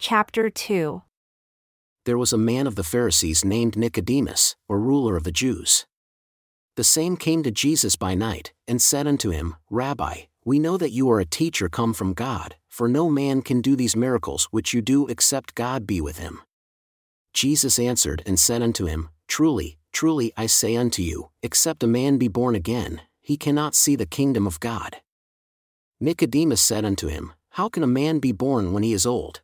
Chapter 2 There was a man of the Pharisees named Nicodemus, or ruler of the Jews. The same came to Jesus by night, and said unto him, Rabbi, we know that you are a teacher come from God, for no man can do these miracles which you do except God be with him. Jesus answered and said unto him, Truly, truly I say unto you, except a man be born again, he cannot see the kingdom of God. Nicodemus said unto him, How can a man be born when he is old?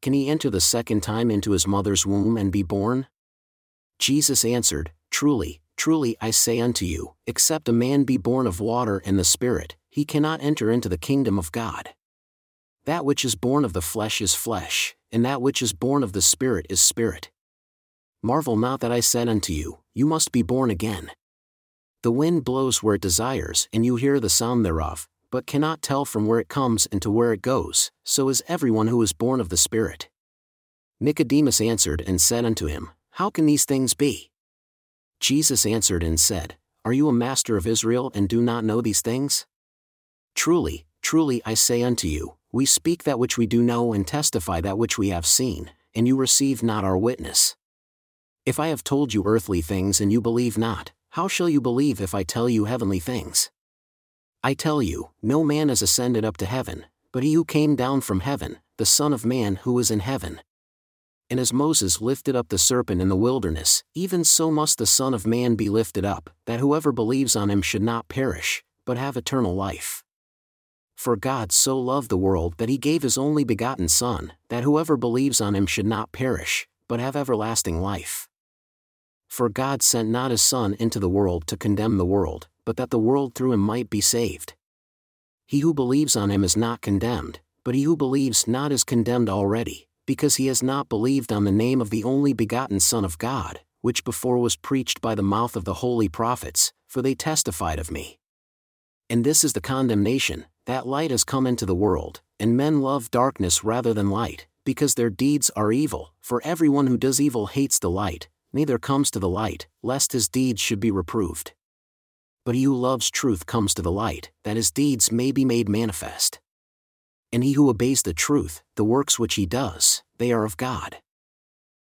Can he enter the second time into his mother's womb and be born? Jesus answered, Truly, truly I say unto you, except a man be born of water and the Spirit, he cannot enter into the kingdom of God. That which is born of the flesh is flesh, and that which is born of the Spirit is spirit. Marvel not that I said unto you, You must be born again. The wind blows where it desires, and you hear the sound thereof, but cannot tell from where it comes and to where it goes, so is everyone who is born of the Spirit. Nicodemus answered and said unto him, How can these things be? Jesus answered and said, Are you a master of Israel and do not know these things? Truly, truly I say unto you, we speak that which we do know and testify that which we have seen, and you receive not our witness. If I have told you earthly things and you believe not, how shall you believe if I tell you heavenly things? I tell you, no man has ascended up to heaven, but he who came down from heaven, the Son of Man who is in heaven. And as Moses lifted up the serpent in the wilderness, even so must the Son of Man be lifted up, that whoever believes on him should not perish, but have eternal life. For God so loved the world that he gave his only begotten Son, that whoever believes on him should not perish, but have everlasting life. For God sent not his Son into the world to condemn the world, but that the world through him might be saved. He who believes on him is not condemned, but he who believes not is condemned already, because he has not believed on the name of the only begotten Son of God, which before was preached by the mouth of the holy prophets, for they testified of me. And this is the condemnation that light has come into the world, and men love darkness rather than light, because their deeds are evil, for everyone who does evil hates the light, neither comes to the light, lest his deeds should be reproved but he who loves truth comes to the light, that his deeds may be made manifest. And he who obeys the truth, the works which he does, they are of God.